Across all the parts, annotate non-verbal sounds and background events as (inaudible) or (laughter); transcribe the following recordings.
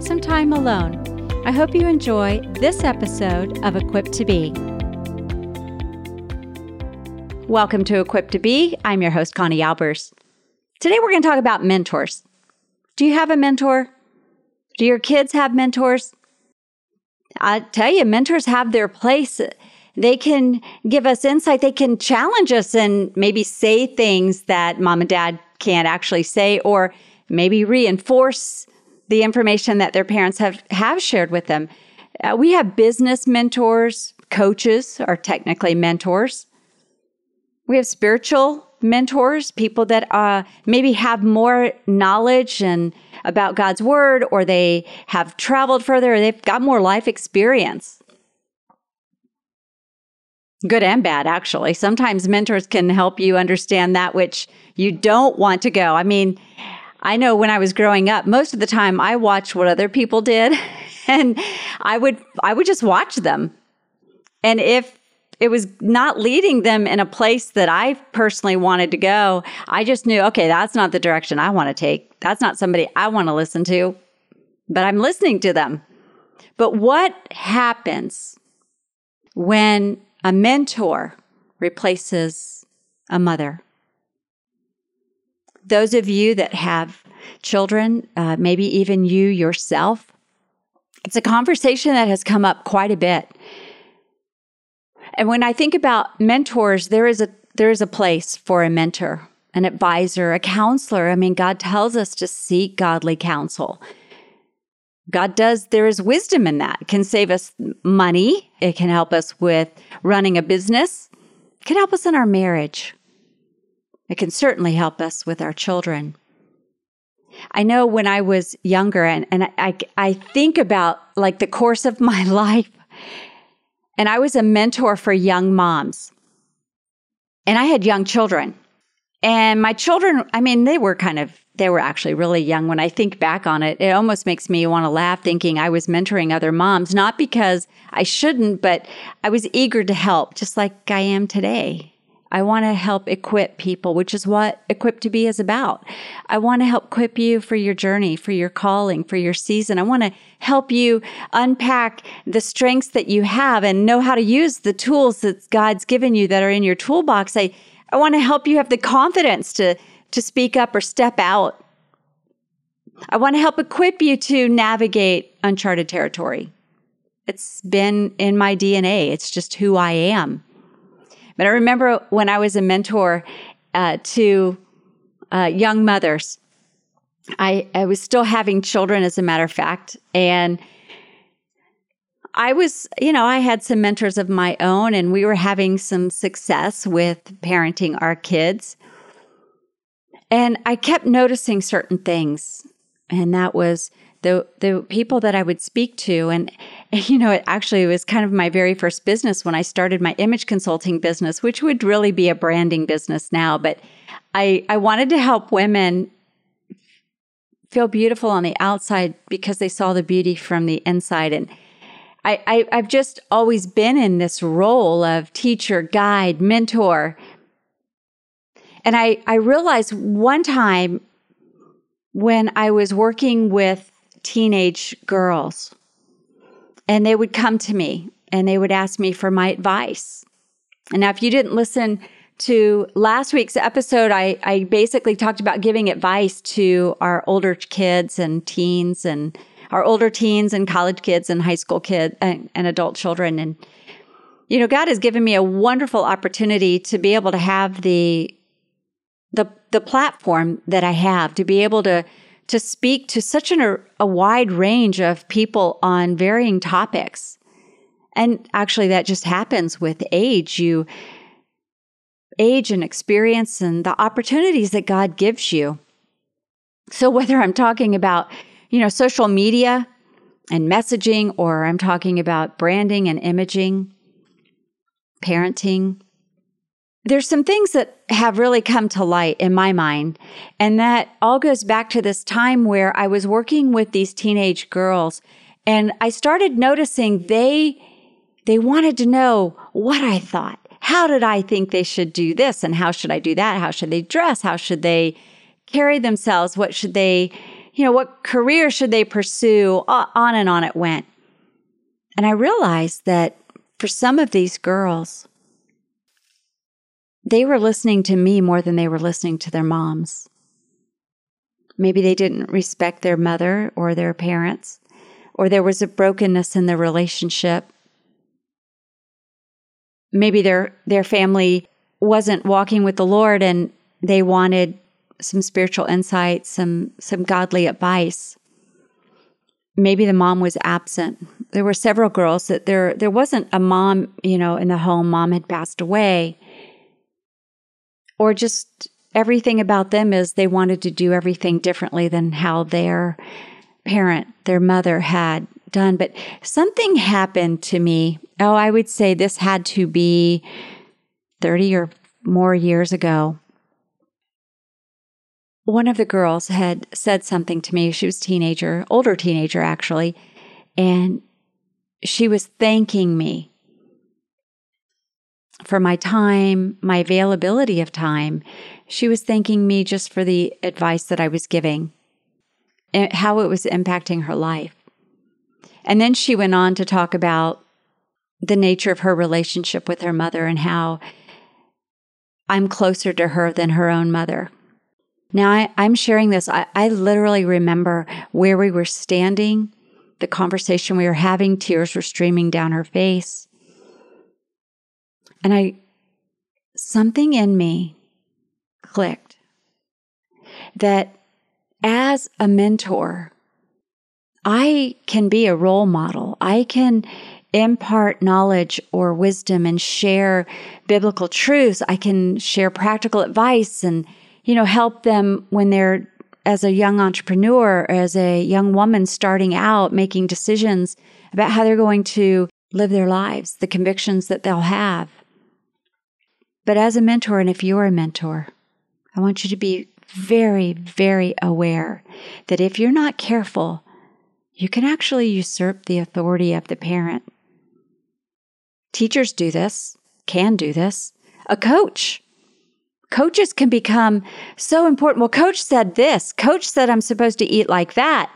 some time alone, I hope you enjoy this episode of Equipped to Be. Welcome to Equipped to Be. I'm your host, Connie Albers. Today we're going to talk about mentors. Do you have a mentor? Do your kids have mentors? I tell you, mentors have their place. They can give us insight. They can challenge us and maybe say things that mom and dad can't actually say, or maybe reinforce the information that their parents have, have shared with them. Uh, we have business mentors, coaches are technically mentors. We have spiritual mentors, people that uh, maybe have more knowledge and about God's word, or they have traveled further, or they've got more life experience. Good and bad, actually. Sometimes mentors can help you understand that which you don't want to go. I mean, I know when I was growing up, most of the time I watched what other people did (laughs) and I would I would just watch them. And if it was not leading them in a place that I personally wanted to go, I just knew, okay, that's not the direction I want to take. That's not somebody I want to listen to. But I'm listening to them. But what happens when a mentor replaces a mother? Those of you that have children, uh, maybe even you yourself, it's a conversation that has come up quite a bit. And when I think about mentors, there is a there is a place for a mentor, an advisor, a counselor. I mean, God tells us to seek godly counsel. God does, there is wisdom in that. It can save us money. It can help us with running a business. It can help us in our marriage. It can certainly help us with our children. I know when I was younger, and, and I, I think about like the course of (laughs) my life, and I was a mentor for young moms. And I had young children. And my children, I mean, they were kind of, they were actually really young. When I think back on it, it almost makes me want to laugh thinking I was mentoring other moms, not because I shouldn't, but I was eager to help, just like I am today. I want to help equip people, which is what Equipped to Be is about. I want to help equip you for your journey, for your calling, for your season. I want to help you unpack the strengths that you have and know how to use the tools that God's given you that are in your toolbox. I, I want to help you have the confidence to, to speak up or step out. I want to help equip you to navigate uncharted territory. It's been in my DNA. It's just who I am. But I remember when I was a mentor uh, to uh, young mothers, I, I was still having children, as a matter of fact. And I was, you know, I had some mentors of my own, and we were having some success with parenting our kids. And I kept noticing certain things. And that was the the people that I would speak to. And (laughs) you know it actually was kind of my very first business when I started my image consulting business which would really be a branding business now. But I I wanted to help women feel beautiful on the outside because they saw the beauty from the inside. And I, I I've just always been in this role of teacher, guide, mentor. And I, I realized one time when I was working with teenage girls. And they would come to me and they would ask me for my advice. And now, if you didn't listen to last week's episode, I, I basically talked about giving advice to our older kids and teens and our older teens and college kids and high school kids and, uh, and adult children. And, you know, God has given me a wonderful opportunity to be able to have the, the, the platform that I have to be able to to speak to such an, a wide range of people on varying topics. And actually, that just happens with age. You age and experience and the opportunities that God gives you. So, whether I'm talking about, you know, social media, and messaging, or I'm talking about branding and imaging, parenting. There's some things that have really come to light in my mind. And that all goes back to this time where I was working with these teenage girls and I started noticing they, they wanted to know what I thought. How did I think they should do this? And how should I do that? How should they dress? How should they carry themselves? What should they, you know, what career should they pursue? On and on it went. And I realized that for some of these girls, they were listening to me more than they were listening to their moms. Maybe they didn't respect their mother or their parents, or there was a brokenness in their relationship. Maybe their, their family wasn't walking with the Lord and they wanted some spiritual insight, some some godly advice. Maybe the mom was absent. There were several girls that there there wasn't a mom, you know, in the home. Mom had passed away. Or just everything about them is they wanted to do everything differently than how their parent, their mother had done. But something happened to me. Oh, I would say this had to be 30 or more years ago one of the girls had said something to me. She was a teenager, older teenager actually, and she was thanking me for my time, my availability of time. She was thanking me just for the advice that I was giving, and how it was impacting her life. And then she went on to talk about the nature of her relationship with her mother and how I'm closer to her than her own mother. Now, I, am sharing this. I, I literally remember where we were standing, the conversation we were having, tears were streaming down her face. And I, something in me clicked that as a mentor, I can be a role model. I can impart knowledge or wisdom and share biblical truths. I can share practical advice and you know, help them when they're as a young entrepreneur, as a young woman starting out, making decisions about how they're going to live their lives, the convictions that they'll have. But as a mentor, and if you're a mentor, I want you to be very, very aware that if you're not careful, you can actually usurp the authority of the parent. Teachers do this, can do this. A coach coaches can become so important. Well, coach said this. Coach said I'm supposed to eat like that.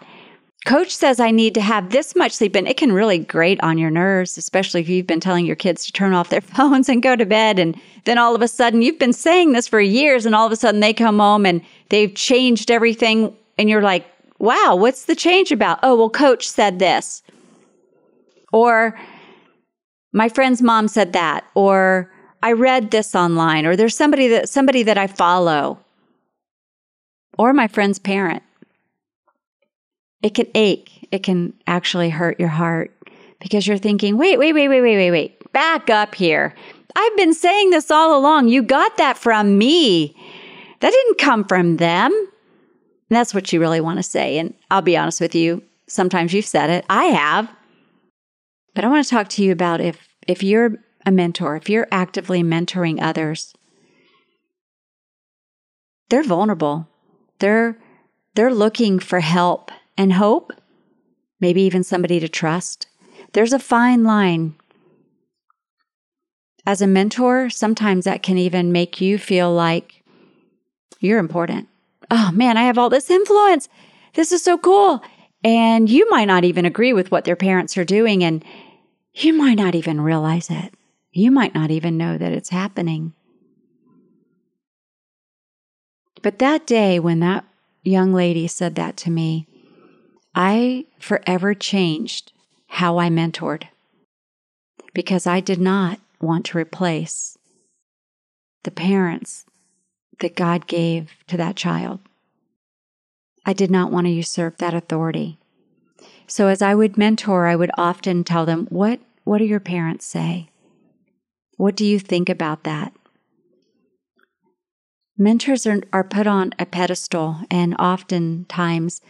Coach says I need to have this much sleep, and it can really grate on your nerves, especially if you've been telling your kids to turn off their (laughs) phones and go to bed. And then all of a sudden, you've been saying this for years, and all of a sudden they come home and they've changed everything. And you're like, wow, what's the change about? Oh, well, coach said this. Or my friend's mom said that. Or I read this online or there's somebody that somebody that I follow or my friend's parent. It can ache. It can actually hurt your heart because you're thinking, "Wait, wait, wait, wait, wait, wait, wait. Back up here. I've been saying this all along. You got that from me. That didn't come from them." And that's what you really want to say. And I'll be honest with you, sometimes you've said it. I have. But I want to talk to you about if if you're a mentor, if you're actively mentoring others, they're vulnerable. They're they're looking for help and hope, maybe even somebody to trust. There's a fine line. As a mentor, sometimes that can even make you feel like you're important. Oh man, I have all this influence. This is so cool. And you might not even agree with what their parents are doing, and you might not even realize it. You might not even know that it's happening. But that day when that young lady said that to me, I forever changed how I mentored because I did not want to replace the parents that God gave to that child. I did not want to usurp that authority. So as I would mentor, I would often tell them, "What what do your parents say? What do you think about that? Mentors are, are put on a pedestal, and oftentimes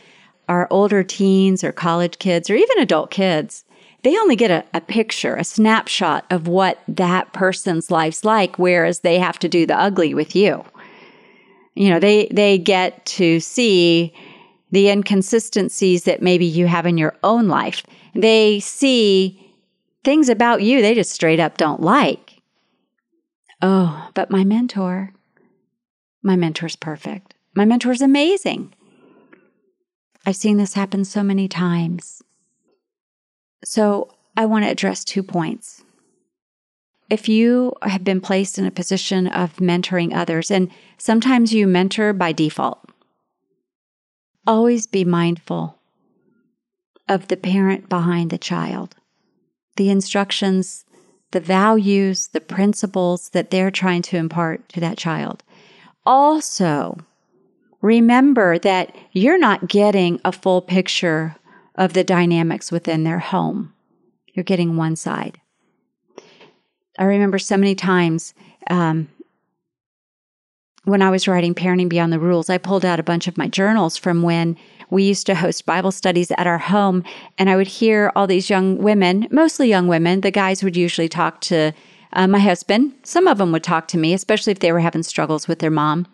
our older teens or college kids or even adult kids, they only get a, a, picture, a snapshot of what that person's life's like, whereas they have to do the ugly with you. You know, they, they get to see the inconsistencies that maybe you have in your own life. They see things about you they just straight up don't like. Oh, but my mentor, my mentor's perfect. My mentor's amazing. I've seen this happen so many times. So I want to address two points. If you have been placed in a position of mentoring others, and sometimes you mentor by default, always be mindful of the parent behind the child, the instructions, the values, the principles that they're trying to impart to that child. Also, remember that you're not getting a full picture of the dynamics within their home. You're getting one side. I remember so many times um, when I was writing Parenting Beyond the Rules, I pulled out a bunch of my journals from when we used to host Bible studies at our home, and I would hear all these young women, mostly young women. The guys would usually talk to uh, my husband. Some of them would talk to me, especially if they were having struggles with their mom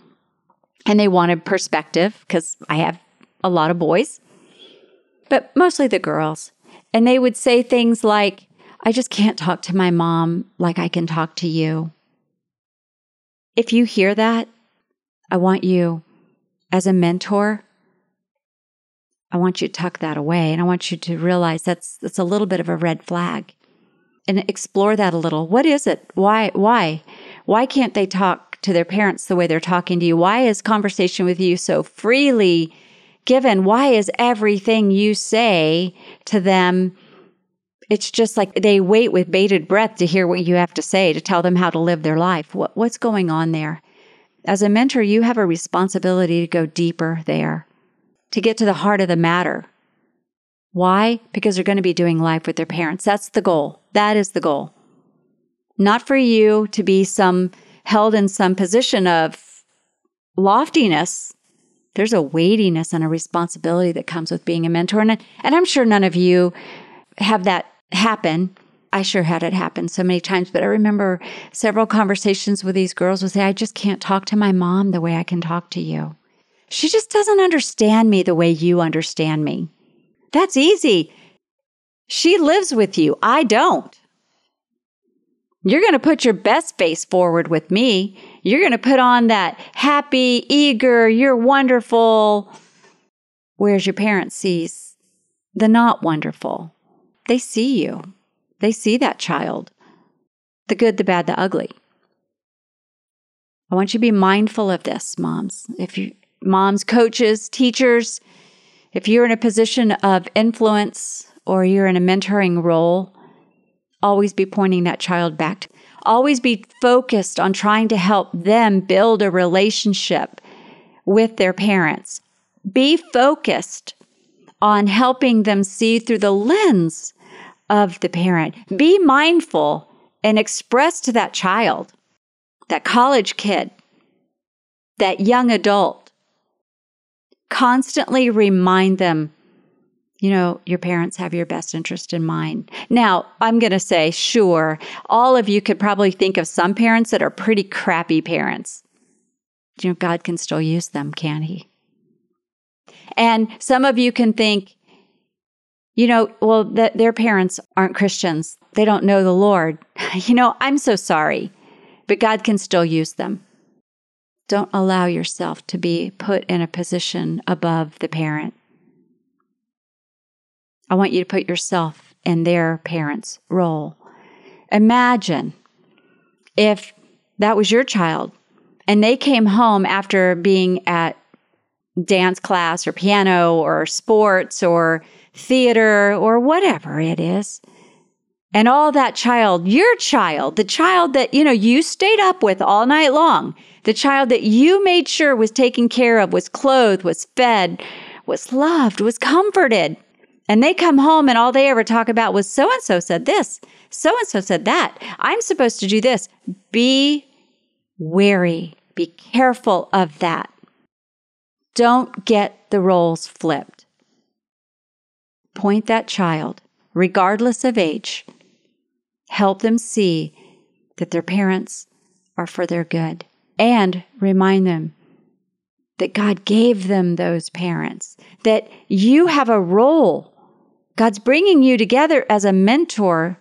and they wanted perspective because I have a lot of boys, but mostly the girls. And they would say things like, I just can't talk to my mom like I can talk to you. If you hear that, I want you, as a mentor, I want you to tuck that away and I want you to realize that's that's a little bit of a red flag. And explore that a little. What is it? Why why? Why can't they talk to their parents the way they're talking to you? Why is conversation with you so freely given? Why is everything you say to them? It's just like they wait with bated breath to hear what you have to say to tell them how to live their life. What, what's going on there? As a mentor, you have a responsibility to go deeper there, to get to the heart of the matter. Why? Because they're going to be doing life with their parents. That's the goal. That is the goal. Not for you to be some held in some position of loftiness, there's a weightiness and a responsibility that comes with being a mentor. And, and I'm sure none of you have that happen. I sure had it happen so many times, but I remember several conversations with these girls would say, I just can't talk to my mom the way I can talk to you. She just doesn't understand me the way you understand me. That's easy. She lives with you. I don't. You're going to put your best face forward with me. You're going to put on that happy, eager, you're wonderful. Whereas your parent sees the not wonderful. They see you. They see that child. The good, the bad, the ugly. I want you to be mindful of this, moms. If you moms, coaches, teachers, if you're in a position of influence or you're in a mentoring role, always be pointing that child back. Always be focused on trying to help them build a relationship with their parents. Be focused on helping them see through the lens of the parent. Be mindful and express to that child, that college kid, that young adult, constantly remind them you know, your parents have your best interest in mind. Now, I'm going to say, sure, all of you could probably think of some parents that are pretty crappy parents. You know, God can still use them, can He? And some of you can think, you know, well, that their parents aren't Christians. They don't know the Lord. (laughs) You know, I'm so sorry, but God can still use them. Don't allow yourself to be put in a position above the parent. I want you to put yourself in their parents' role. Imagine if that was your child and they came home after being at dance class or piano or sports or theater or whatever it is. And all that child, your child, the child that, you know, you stayed up with all night long, the child that you made sure was taken care of, was clothed, was fed, was loved, was comforted. And they come home and all they ever talk about was so and so said this, so and so said that. I'm supposed to do this. Be wary, be careful of that. Don't get the roles flipped. point that child, regardless of age, help them see that their parents are for their good, and remind them that God gave them those parents, that you have a role. God's bringing you together as a mentor,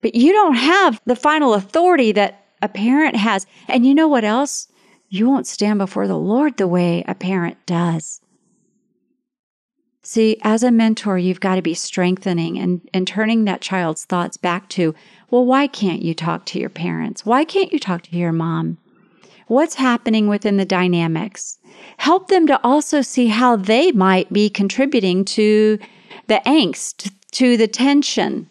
but you don't have the final authority that a parent has. And you know what else? You won't stand before the Lord the way a parent does. See, as a mentor, you've got to be strengthening and, and turning that child's thoughts back to, well, why can't you talk to your parents? Why can't you talk to your mom? What's happening within the dynamics? Help them to also see how they might be contributing to the angst, to the tension.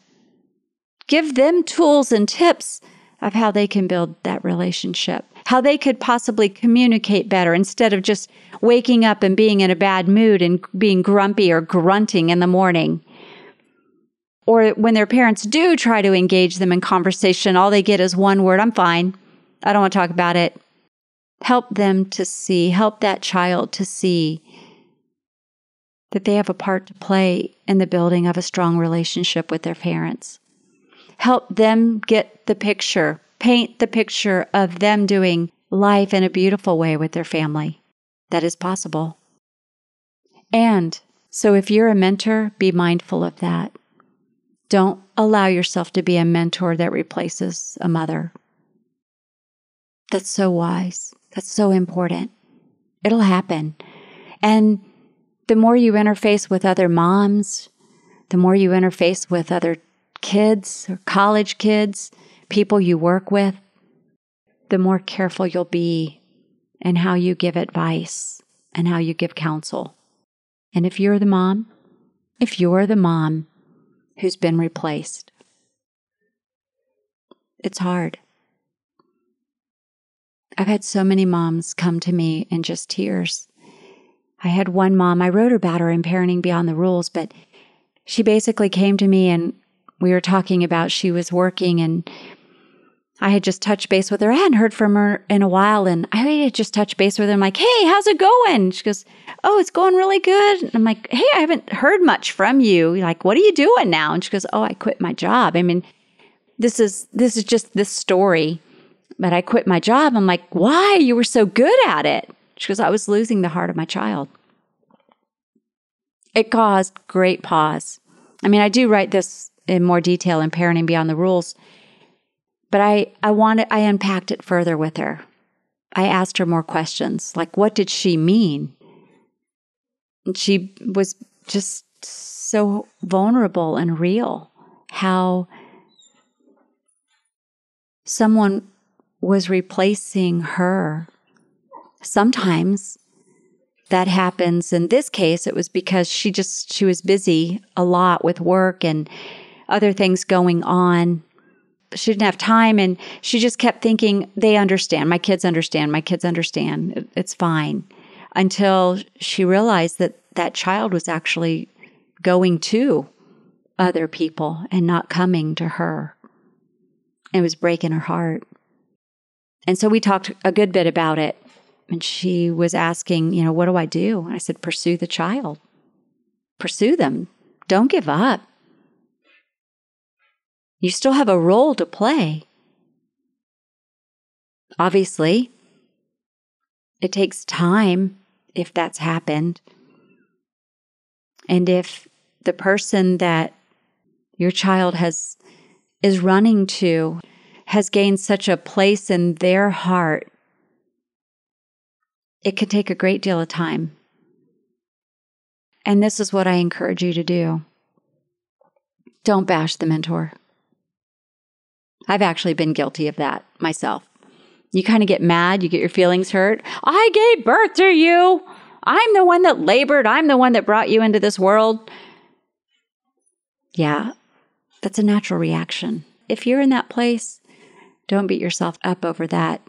Give them tools and tips of how they can build that relationship how they could possibly communicate better instead of just waking up and being in a bad mood and being grumpy or grunting in the morning. Or when their parents do try to engage them in conversation, all they get is one word I'm fine. I don't want to talk about it. Help them to see, help that child to see that they have a part to play in the building of a strong relationship with their parents. Help them get the picture paint the picture of them doing life in a beautiful way with their family. That is possible. And so, if you're a mentor, be mindful of that. Don't allow yourself to be a mentor that replaces a mother. That's so wise. That's so important. It'll happen. And the more you interface with other moms, the more you interface with other kids or college kids, people you work with, the more careful you'll be in how you give advice and how you give counsel. And if you're the mom, if you're the mom who's been replaced, it's hard. I've had so many moms come to me in just tears. I had one mom, I wrote about her in Parenting Beyond the Rules, but she basically came to me and we were talking about she was working and I had just touched base with her. I hadn't heard from her in a while, and I had just touched base with her. I'm like, "Hey, how's it going?" She goes, "Oh, it's going really good." And I'm like, "Hey, I haven't heard much from you. Like, what are you doing now?" And she goes, "Oh, I quit my job." I mean, this is this is just this story, but I quit my job. I'm like, "Why? You were so good at it." She goes, "I was losing the heart of my child." It caused great pause. I mean, I do write this in more detail in Parenting Beyond the Rules but I, I wanted, I unpacked it further with her. I asked her more questions, like, what did she mean? And she was just so vulnerable and real. How someone was replacing her. Sometimes that happens. In this case, it was because she just she was busy a lot with work and other things going on. She didn't have time and she just kept thinking they understand. My kids understand. My kids understand. It's fine. Until she realized that that child was actually going to other people and not coming to her. It was breaking her heart and so we talked a good bit about it. And she was asking you know what do i do? And i said pursue the child. Pursue them. Don't give up. You still have a role to play. Obviously, it takes time if that's happened. And if the person that your child has is running to has gained such a place in their heart, it can take a great deal of time. And this is what I encourage you to do. Don't bash the mentor. I've actually been guilty of that myself. You kind of get mad, you get your feelings hurt. I gave birth to you. I'm the one that labored. I'm the one that brought you into this world. Yeah, that's a natural reaction. If you're in that place, don't beat yourself up over that.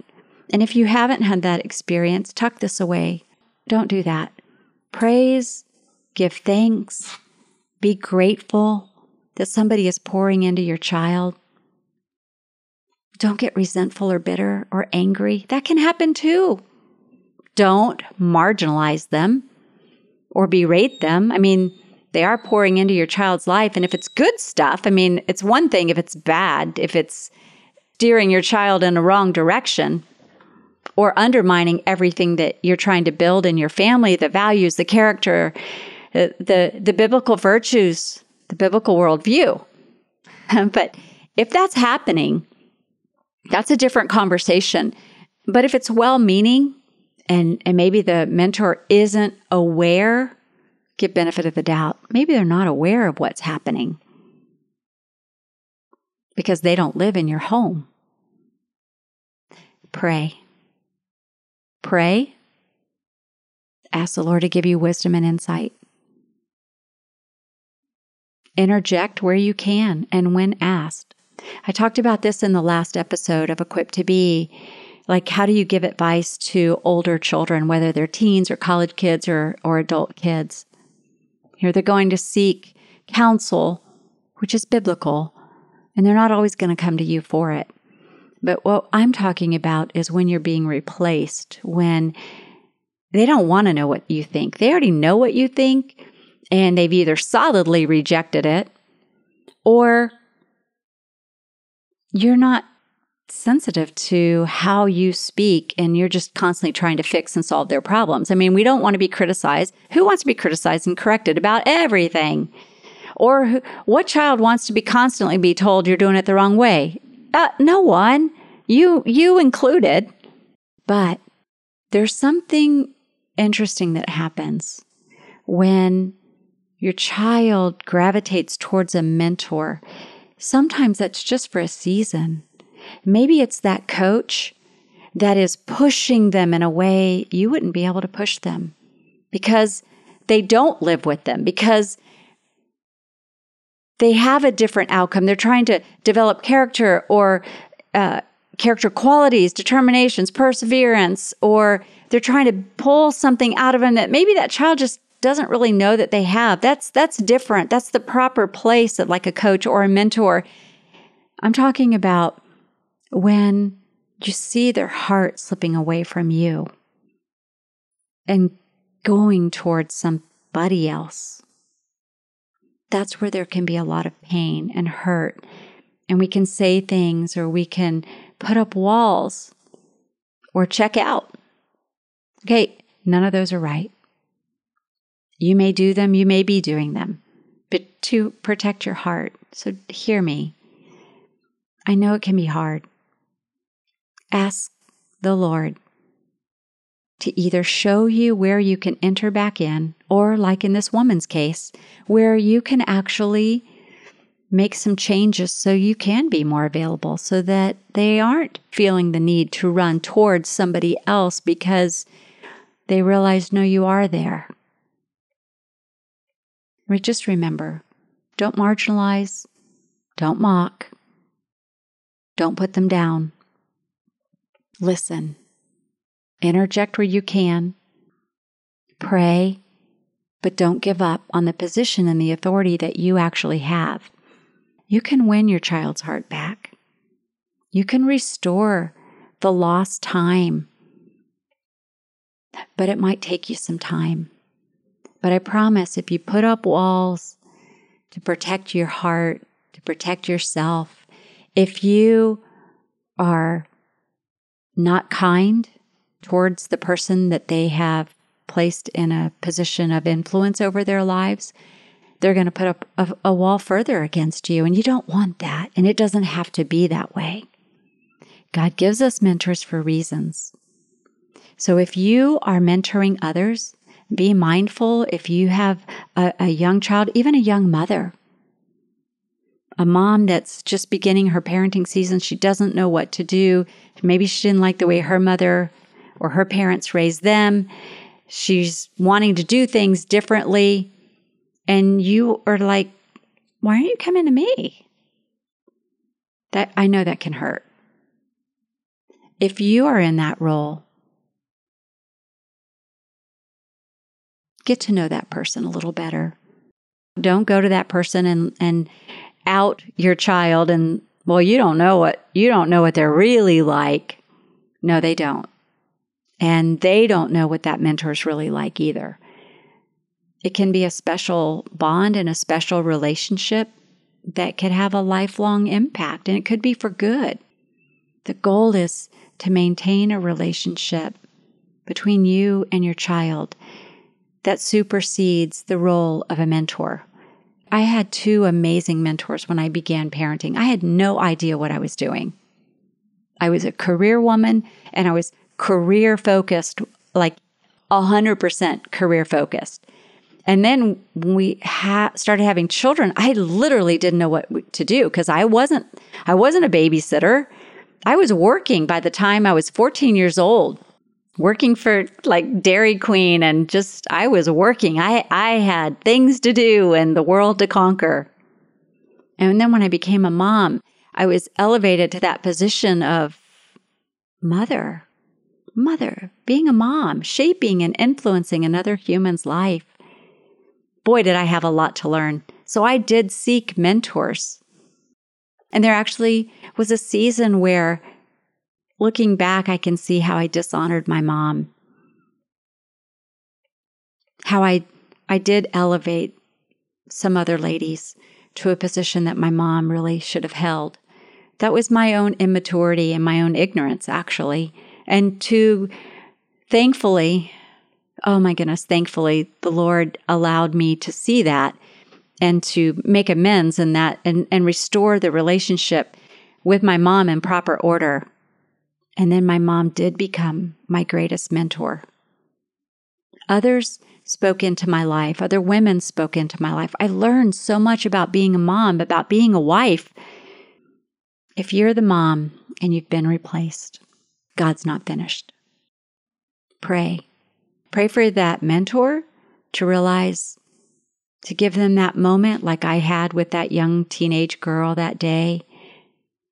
And if you haven't had that experience, tuck this away. Don't do that. Praise, give thanks, be grateful that somebody is pouring into your child. Don't get resentful or bitter or angry. That can happen too. Don't marginalize them or berate them. I mean, they are pouring into your child's life. And if it's good stuff, I mean, it's one thing if it's bad, if it's steering your child in a wrong direction or undermining everything that you're trying to build in your family, the values, the character, the, the, the biblical virtues, the biblical worldview. (laughs) but if that's happening, that's a different conversation. But if it's well meaning and, and maybe the mentor isn't aware, give benefit of the doubt. Maybe they're not aware of what's happening because they don't live in your home. Pray. Pray. Ask the Lord to give you wisdom and insight. Interject where you can and when asked. I talked about this in the last episode of Equipped to Be. Like, how do you give advice to older children, whether they're teens or college kids or, or adult kids? Here they're going to seek counsel, which is biblical, and they're not always going to come to you for it. But what I'm talking about is when you're being replaced, when they don't want to know what you think. They already know what you think, and they've either solidly rejected it or you're not sensitive to how you speak and you're just constantly trying to fix and solve their problems. I mean, we don't want to be criticized. Who wants to be criticized and corrected about everything? Or what child wants to be constantly be told you're doing it the wrong way? Uh, no one. You you included. But there's something interesting that happens when your child gravitates towards a mentor Sometimes that's just for a season. Maybe it's that coach that is pushing them in a way you wouldn't be able to push them because they don't live with them, because they have a different outcome. They're trying to develop character or uh, character qualities, determinations, perseverance, or they're trying to pull something out of them that maybe that child just doesn't really know that they have. That's that's different. That's the proper place that like a coach or a mentor. I'm talking about when you see their heart slipping away from you and going towards somebody else. That's where there can be a lot of pain and hurt. And we can say things or we can put up walls or check out. Okay, none of those are right. You may do them, you may be doing them, but to protect your heart. So hear me. I know it can be hard. Ask the Lord to either show you where you can enter back in, or like in this woman's case, where you can actually make some changes so you can be more available so that they aren't feeling the need to run towards somebody else because they realize, no, you are there. Just remember don't marginalize, don't mock, don't put them down. Listen, interject where you can, pray, but don't give up on the position and the authority that you actually have. You can win your child's heart back. You can restore the lost time, but it might take you some time. But I promise if you put up walls to protect your heart, to protect yourself, if you are not kind towards the person that they have placed in a position of influence over their lives, they're going to put up a, a, wall further against you. And you don't want that. And it doesn't have to be that way. God gives us mentors for reasons. So if you are mentoring others, be mindful if you have a, a young child, even a young mother, a mom that's just beginning her parenting season. She doesn't know what to do. Maybe she didn't like the way her mother or her parents raised them. She's wanting to do things differently. And you are like, why aren't you coming to me? That I know that can hurt. If you are in that role, get to know that person a little better. Don't go to that person and, and out your child and, well, you don't know what, you don't know what they're really like. No, they don't. And they don't know what that mentor is really like either. it can be a special bond and a special relationship that could have a lifelong impact, and it could be for good. The goal is to maintain a relationship between you and your child that supersedes the role of a mentor. I had two amazing mentors when I began parenting. I had no idea what I was doing. I was a career woman and I was career focused, like 100% career focused. And then when we ha- started having children, I literally didn't know what to do because I wasn't I wasn't a babysitter. I was working by the time I was 14 years old working for like Dairy Queen and just I was working. I I had things to do and the world to conquer. And then when I became a mom, I was elevated to that position of mother. Mother, being a mom, shaping and influencing another human's life. Boy, did I have a lot to learn. So I did seek mentors. And there actually was a season where looking back, I can see how I dishonored my mom. How I, I did elevate some other ladies to a position that my mom really should have held. That was my own immaturity and my own ignorance, actually. And to thankfully, oh my goodness, thankfully, the Lord allowed me to see that and to make amends in that and, and restore the relationship with my mom in proper order. And then my mom did become my greatest mentor. Others spoke into my life, other women spoke into my life. I learned so much about being a mom, about being a wife. If you're the mom and you've been replaced, God's not finished. Pray. Pray for that mentor to realize, to give them that moment like I had with that young teenage girl that day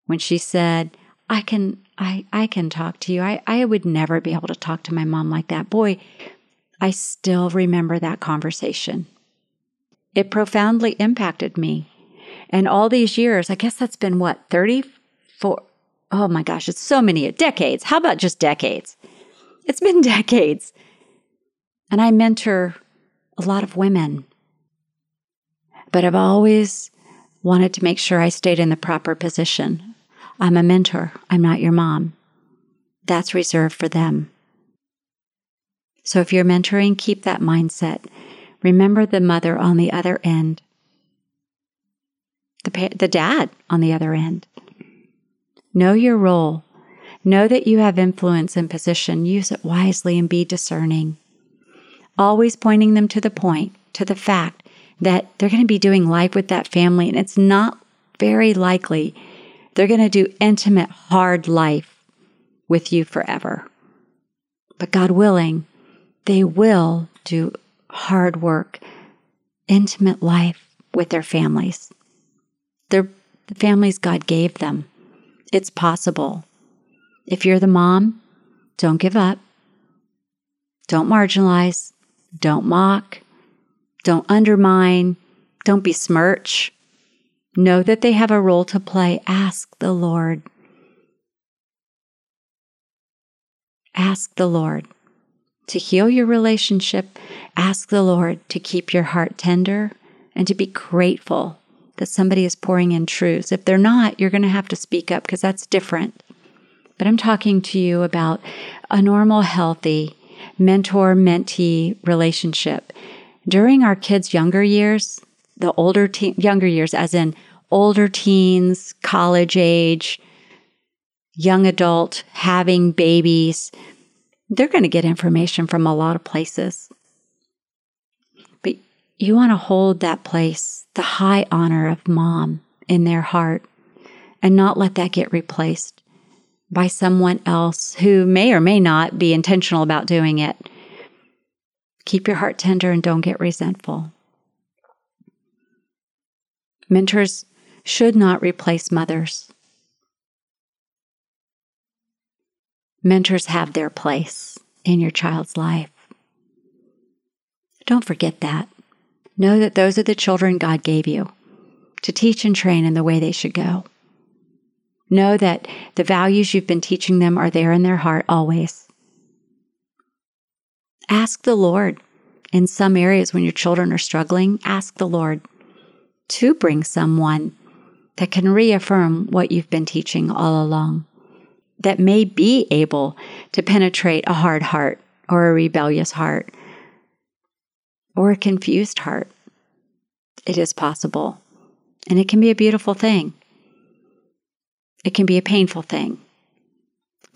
when she said, I can I, I can talk to you. I, I would never be able to talk to my mom like that. Boy, I still remember that conversation. It profoundly impacted me. And all these years, I guess that's been what, 34? Oh my gosh, it's so many decades. How about just decades? It's been (laughs) decades. And I mentor a lot of women. But I've always wanted to make sure I stayed in the proper position. I'm a mentor. I'm not your mom. That's reserved for them. So if you're mentoring, keep that mindset. Remember the mother on the other end, the, pa- the dad on the other end. Know your role. Know that you have influence and position. Use it wisely and be discerning. Always pointing them to the point, to the fact that they're going to be doing life with that family, and it's not very likely they're going to do intimate, hard life with you forever. But God willing, they will do hard work, intimate life with their families. They're the families God gave them. It's possible. If you're the mom, don't give up. Don't marginalize. Don't mock. Don't undermine. Don't besmirch. Know that they have a role to play. Ask the Lord. Ask the Lord to heal your relationship. Ask the Lord to keep your heart tender and to be grateful that somebody is pouring in truths. If they're not, you're going to have to speak up because that's different. But I'm talking to you about a normal, healthy mentor mentee relationship. During our kids' younger years, the older teen, younger years, as in older teens, college age, young adult, having babies, they're going to get information from a lot of places. You want to hold that place, the high honor of mom in their heart, and not let that get replaced by someone else who may or may not be intentional about doing it. Keep your heart tender and don't get resentful. Mentors should not replace mothers. Mentors have their place in your child's life. Don't forget that. Know that those are the children God gave you to teach and train in the way they should go. Know that the values you've been teaching them are there in their heart always. Ask the Lord in some areas when your children are struggling, ask the Lord to bring someone that can reaffirm what you've been teaching all along, that may be able to penetrate a hard heart or a rebellious heart or a confused heart. It is possible. And it can be a beautiful thing. It can be a painful thing.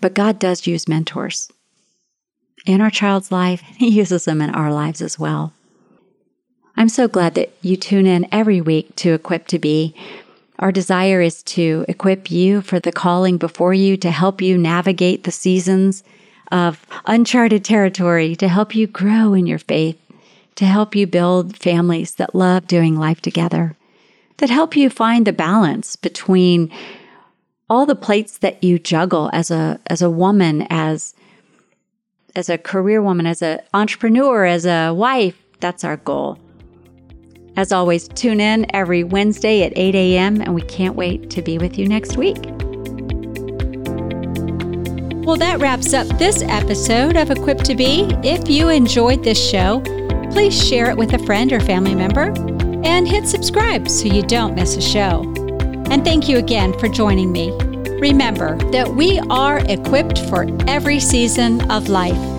But God does use mentors in our child's life, (laughs) He uses them in our lives as well. I'm so glad that you tune in every week to Equipped to Be. Our desire is to equip you for the calling before you, to help you navigate the seasons of uncharted territory, to help you grow in your faith, to help you build families that love doing life together, that help you find the balance between all the plates that you juggle as a as a woman, as as a career woman, as an entrepreneur, as a wife. That's our goal. As always, tune in every Wednesday at 8 a.m., and we can't wait to be with you next week. Well, that wraps up this episode of Equipped to Be. If you enjoyed this show, please share it with a friend or family member and hit subscribe so you don't miss a show. And thank you again for joining me. Remember that we are equipped for every season of life.